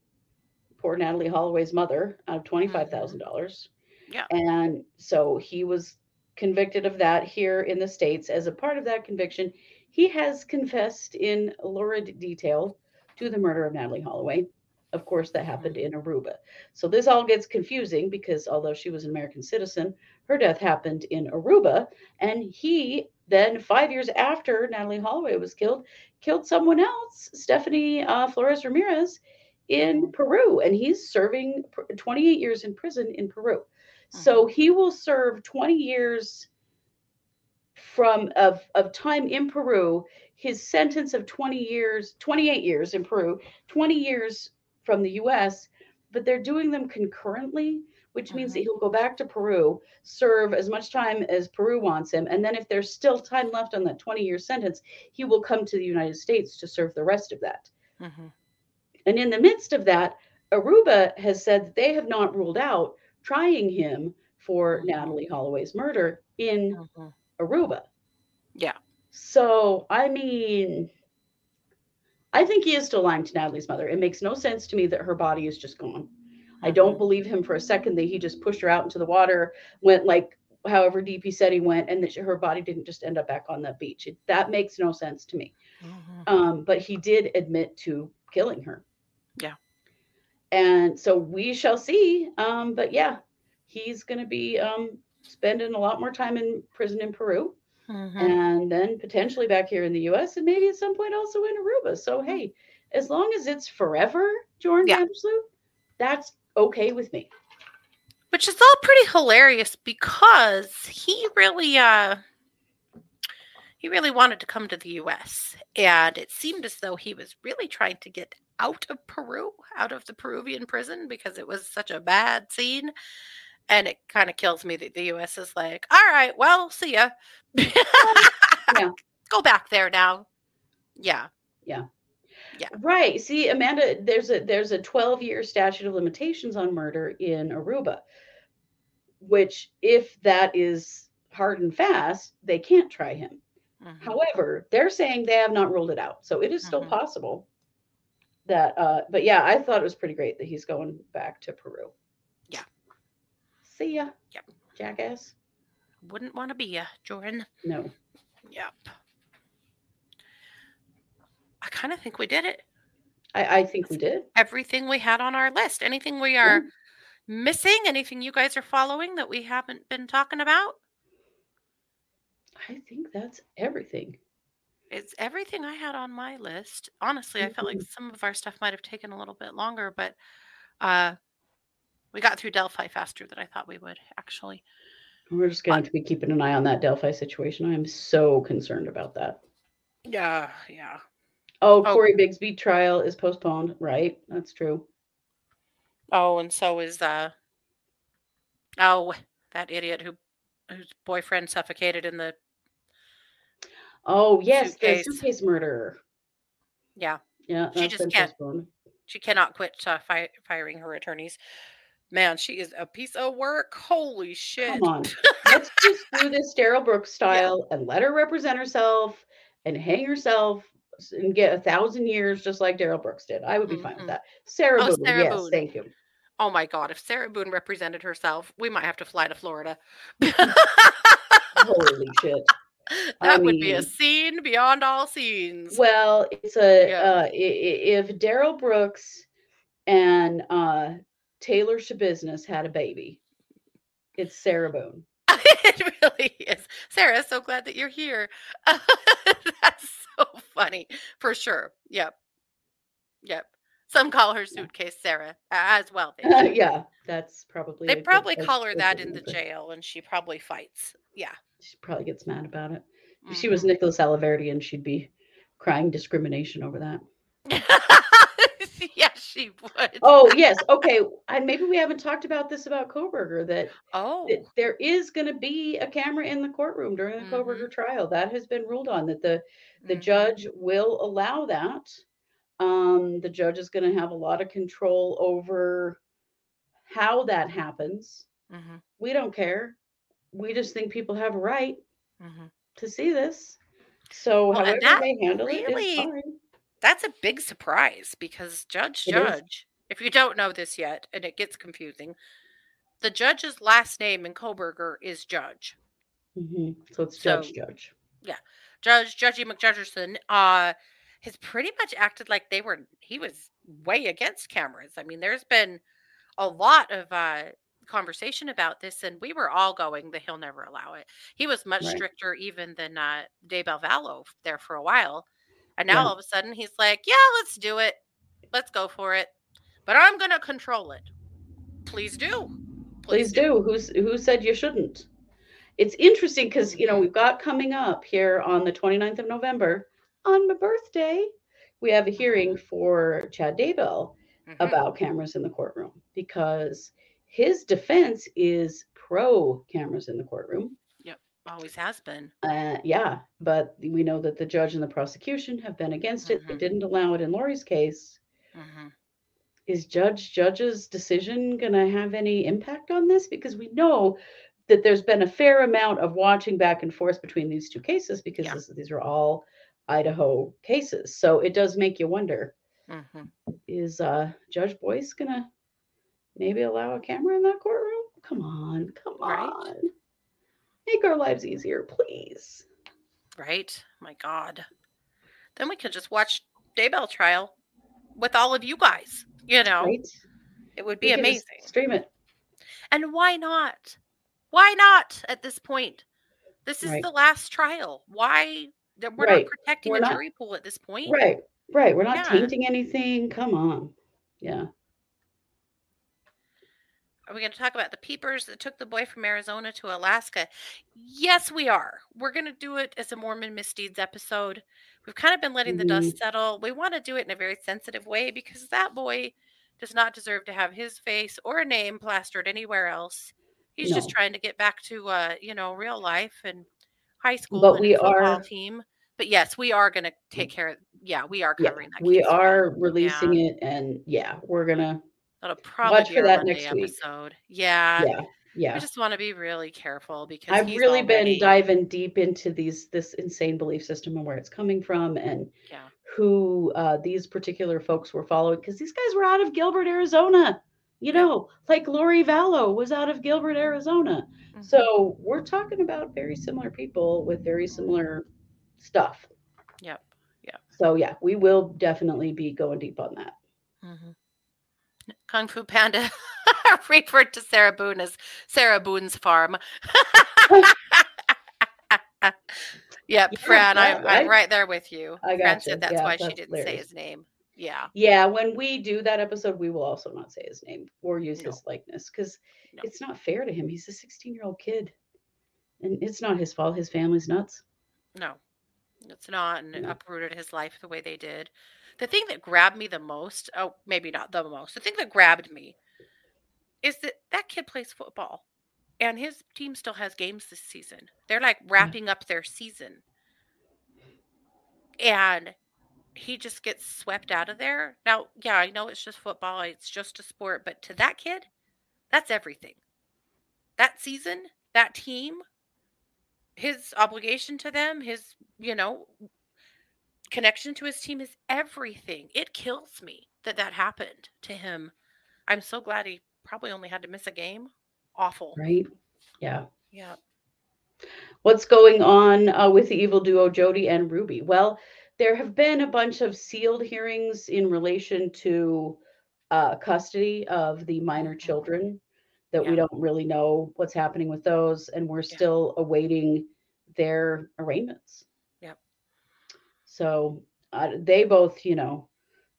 poor Natalee Holloway's mother out of twenty-five mm-hmm. thousand dollars. Yeah. And so he was convicted of that here in the States. As a part of that conviction, he has confessed in lurid detail to the murder of Natalee Holloway. Of course, that happened mm-hmm. in Aruba. So this all gets confusing because although she was an American citizen, her death happened in Aruba. And he then, five years after Natalee Holloway was killed, killed someone else, Stephany uh, Flores Ramirez, in mm-hmm. Peru. And he's serving 28 years in prison in Peru. So uh-huh. he will serve 20 years from of, of time in Peru. His sentence of 20 years, 28 years in Peru, 20 years from the US, but they're doing them concurrently, which means that he'll go back to Peru, serve as much time as Peru wants him, and then if there's still time left on that 20 year sentence, he will come to the United States to serve the rest of that. Mhm. And in the midst of that, Aruba has said that they have not ruled out trying him for Mhm. Natalee Holloway's murder in Mhm. Aruba. Yeah. So, I mean, I think he is still lying to Natalee's mother. It makes no sense to me that her body is just gone. I don't believe him for a second that he just pushed her out into the water, went like however deep he said he went, and that her body didn't just end up back on the beach. It, that makes no sense to me. Mhm. Um, but he did admit to killing her. Yeah. And so we shall see. Um, but yeah, he's going to be um, spending a lot more time in prison in Peru Mhm. and then potentially back here in the US and maybe at some point also in Aruba. So, hey, as long as it's forever, Jordan Yeah. That's okay with me. which is all pretty hilarious because he really uh he really wanted to come to the US and it seemed as though he was really trying to get out of Peru out of the Peruvian prison because it was such a bad scene and it kind of kills me that the US is like all right well see ya Yeah. go back there now yeah Yeah. Yeah. Right. See, Amanda, there's a there's a 12 year statute of limitations on murder in Aruba, which if that is hard and fast, they can't try him. Mhm. However, they're saying they have not ruled it out. So it is still Mhm. possible that uh but yeah, I thought it was pretty great that he's going back to Peru. See ya. Yep. Jackass. wouldn't want to be ya Jordan No. yep I kind of think we did it I, I think we did. everything we had on our list. Anything we Yeah. are missing? Anything you guys are following that we haven't been talking about? I think that's everything. It's everything I had on my list. Honestly, I felt like Mhm. some of our stuff might have taken a little bit longer, but uh, we got through Delphi faster than I thought we would. Actually, We're just going to be keeping an eye on that Delphi situation. I am so concerned about that. yeah, yeah. Oh, Oh. Cory Bigsby trial is postponed. Right. That's true. Oh, and so is uh, oh, that idiot who whose boyfriend suffocated in the Oh, yes. Suitcase. The suitcase murder. yeah. Yeah. She just can't- postponed. She cannot quit uh, fi- firing her attorneys. Man, she is a piece of work. Holy shit. Come on. Let's just do this Darrell Brooks style and let her represent herself and hang herself and get a thousand years just like Darrell Brooks did. I would be fine Mhm. with that. Sarah Oh, Boone. Sarah yes. Boone. Thank you. Oh my God. If Sarah Boone represented herself, we might have to fly to Florida. Holy shit. I that would be a scene beyond all scenes. Well, it's a Yeah. uh, i- i- if Darrell Brooks and uh, Taylor Schabusiness had a baby, it's Sarah Boone. it really is. Sarah, so glad that you're here. That's so funny. For sure. Yep. Yep. Some call her suitcase Sarah as well. Do. yeah, that's probably. they probably call her that in the jail and she probably fights. Yeah. She probably gets mad about it. If she was Mhm. Nicholas Alaverdi, and she'd be crying discrimination over that. yeah, she would. Oh yes, okay. And maybe we haven't talked about this about Kohberger that, Oh, that there is going to be a camera in the courtroom during the Mhm. Kohberger trial. That has been ruled on. That the the mhm, judge will allow that. Um, the judge is going to have a lot of control over how that happens. mhm, We don't care. We just think people have a right mhm. to see this. So Well, however they handle it really- is fine. That's a big surprise because Judge It is. Judge, if you don't know this yet, and it gets confusing, the judge's last name in Kohberger is Judge. Mhm. So it's judge, So- judge. Judge Judgy McJudgerson uh has pretty much acted like they were he was way against cameras. I mean, there's been a lot of uh conversation about this and we were all going that he'll never allow it. He was much Right. stricter even than uh Dave Alvalo there for a while. And now Yeah. all of a sudden he's like, "Yeah, let's do it. Let's go for it. But I'm going to control it." Please do. Please do. Who's who said you shouldn't? It's interesting because you know we've got coming up here on the 29th of November on my birthday. We have a hearing for Chad Daybell Mhm. about cameras in the courtroom because his defense is pro cameras in the courtroom. Always has been. Uh, yeah, but we know that the judge and the prosecution have been against it. They Mhm. didn't allow it in Lori's case. Mhm. is Judge Judge's decision going to have any impact on this? Because we know that there's been a fair amount of watching back and forth between these two cases because Yeah. this, these are all Idaho cases. So it does make you wonder: Mhm. Is uh, Judge Boyce going to maybe allow a camera in that courtroom? Come on, come Right. on, make our lives easier, please. Right? My God. Then we could just watch Daybell trial with all of you guys. You know, Right? it would be amazing. Stream it. And why not? Why not at this point? This is Right. the last trial. Why? that We're Right. not protecting We're a not- jury pool at this point. Right, right. We're not Yeah. tainting anything. Come on. Yeah. Are we going to talk about the peepers that took the boy from Arizona to Alaska? Yes, we are. We're going to do it as a Mormon misdeeds episode. We've kind of been letting the Mm-hmm. dust settle. We want to do it in a very sensitive way because that boy does not deserve to have his face or a name plastered anywhere else. He's just trying to get back to uh, you know, real life and high school But and we football are- team. But yes, we are going to take care of yeah, we are Yeah. covering that. We are releasing it and yeah, we're gonna That'll probably Watch be for that Monday next week. episode. Yeah. yeah, yeah. I just want to be really careful because I've really already- been diving deep into these this insane belief system and where it's coming from and Yeah. who uh, these particular folks were following because these guys were out of Gilbert, Arizona. You know, like Lori Vallow was out of Gilbert, Arizona. Mhm. So we're talking about very similar people with very similar stuff. Yep. Yeah. So yeah, we will definitely be going deep on that. Mhm. Kung Fu Panda referred to Sarah Boone as Sarah Boone's farm. yep, Yeah, Fran, I'm, yeah, I'm right there with you. I Fran said that's Yeah, why she didn't say his name. Yeah. Yeah, when we do that episode, we will also not say his name or use No. his likeness because No. it's not fair to him. He's a 16 year old kid. And it's not his fault. His family's nuts. No, it's not. And it No. uprooted his life the way they did. The thing that grabbed me the most, oh, maybe not the most, the thing that grabbed me is that that kid plays football and his team still has games this season. They're like mm. wrapping up their season. And he just gets swept out of there. Now, yeah, I know it's just football, it's just a sport, but to that kid, that's everything. That season, that team, his obligation to them, his, you know, connection to his team is everything. It kills me that that happened to him. I'm so glad he probably only had to miss a game. Awful. Right? Yeah. Yeah. What's going on uh, with the evil duo Jodi and Ruby? Well, there have been a bunch of sealed hearings in relation to uh, custody of the minor children that we don't really know what's happening with those, and we're Yeah. still awaiting their arraignments. So uh, they both, you know,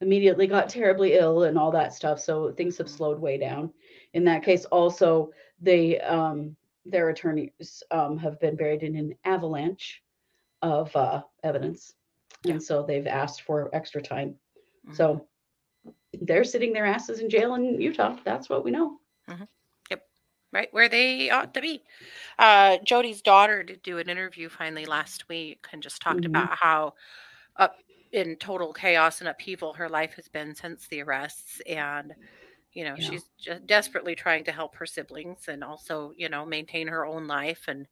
immediately got terribly ill and all that stuff. So things have Mhm. slowed way down. In that case, also they um, their attorneys um, have been buried in an avalanche of uh, evidence, Yeah. and so they've asked for extra time. Mhm. So they're sitting their asses in jail in Utah. That's what we know. Yep. Right where they ought to be. Uh, Jodi's daughter did do an interview finally last week and just talked Mhm. about how up in total chaos and upheaval her life has been since the arrests and you know Yeah. she's just desperately trying to help her siblings and also you know maintain her own life and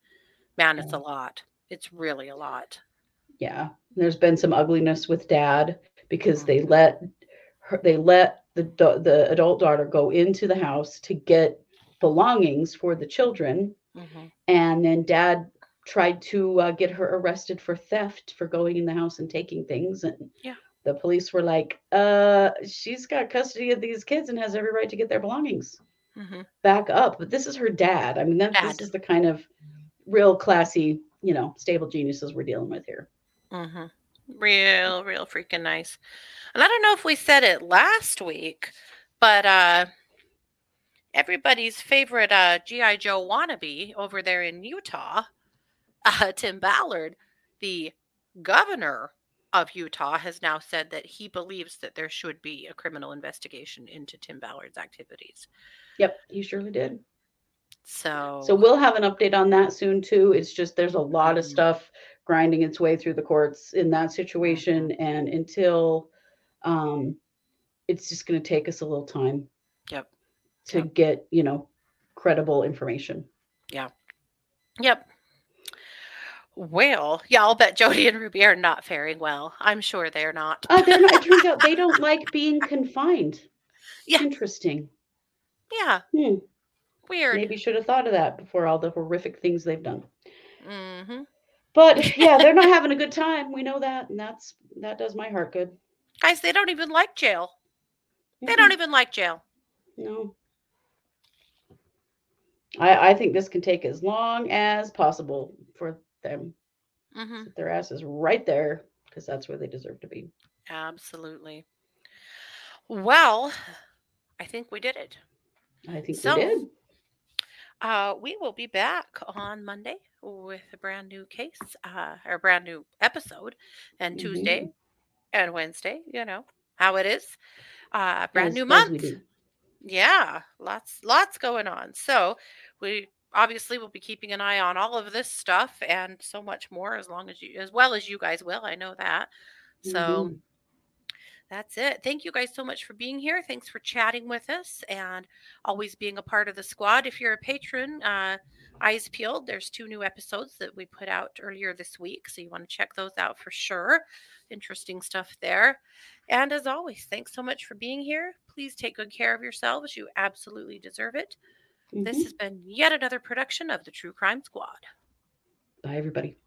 man it's a lot it's really a lot Yeah, there's been some ugliness with dad because they Mhm. let her, they let the the adult daughter go into the house to get belongings for the children, Mhm. and then dad tried to uh, get her arrested for theft for going in the house and taking things, and Yeah. the police were like, "Uh, she's got custody of these kids and has every right to get their belongings Mhm. back up." But this is her dad. I mean, that this is the kind of real classy, you know, stable geniuses we're dealing with here. mm-hmm. Real, real freaking nice. And I don't know if we said it last week, but uh everybody's favorite uh GI Joe wannabe over there in Utah, uh, Tim Ballard, the governor of Utah, has now said that he believes that there should be a criminal investigation into Tim Ballard's activities. Yep, he surely did. So, So we'll have an update on that soon too. It's just there's a lot of Mhm. stuff grinding its way through the courts in that situation, and until um, it's just going to take us a little time Yep. to Yep. get you know credible information. Yeah. Yep. Well, yeah, I'll bet Jodi and Ruby are not faring well. I'm sure they're not. Uh, they're not, it turns out they don't like being confined. Yeah. Interesting. Yeah, Hmm. weird. Maybe should have thought of that before all the horrific things they've done. hmm But yeah, they're not having a good time. We know that, and that's that does my heart good. Guys, they don't even like jail. They Mhm. don't even like jail. No. I, I think this can take as long as possible them. hmm Sit their asses right there because that's where they deserve to be. Absolutely. Well, I think we did it. I think So- we did. Uh, we will be back on Monday with a brand new case, uh, or a brand new episode, and Tuesday and Wednesday. You know how it is. Uh, brand new month. yeah lots lots going on so we obviously we'll be keeping an eye on all of this stuff and so much more as long as you as well as you guys will i know that. So Mhm. that's it. Thank you guys so much for being here. Thanks for chatting with us and always being a part of the squad. If you're a patron uh eyes peeled there's two new episodes that we put out earlier this week so you want to check those out for sure. Interesting stuff there. And as always thanks so much for being here. Please take good care of yourselves. You absolutely deserve it this Mhm. has been yet another production of the true crime squad Bye, everybody.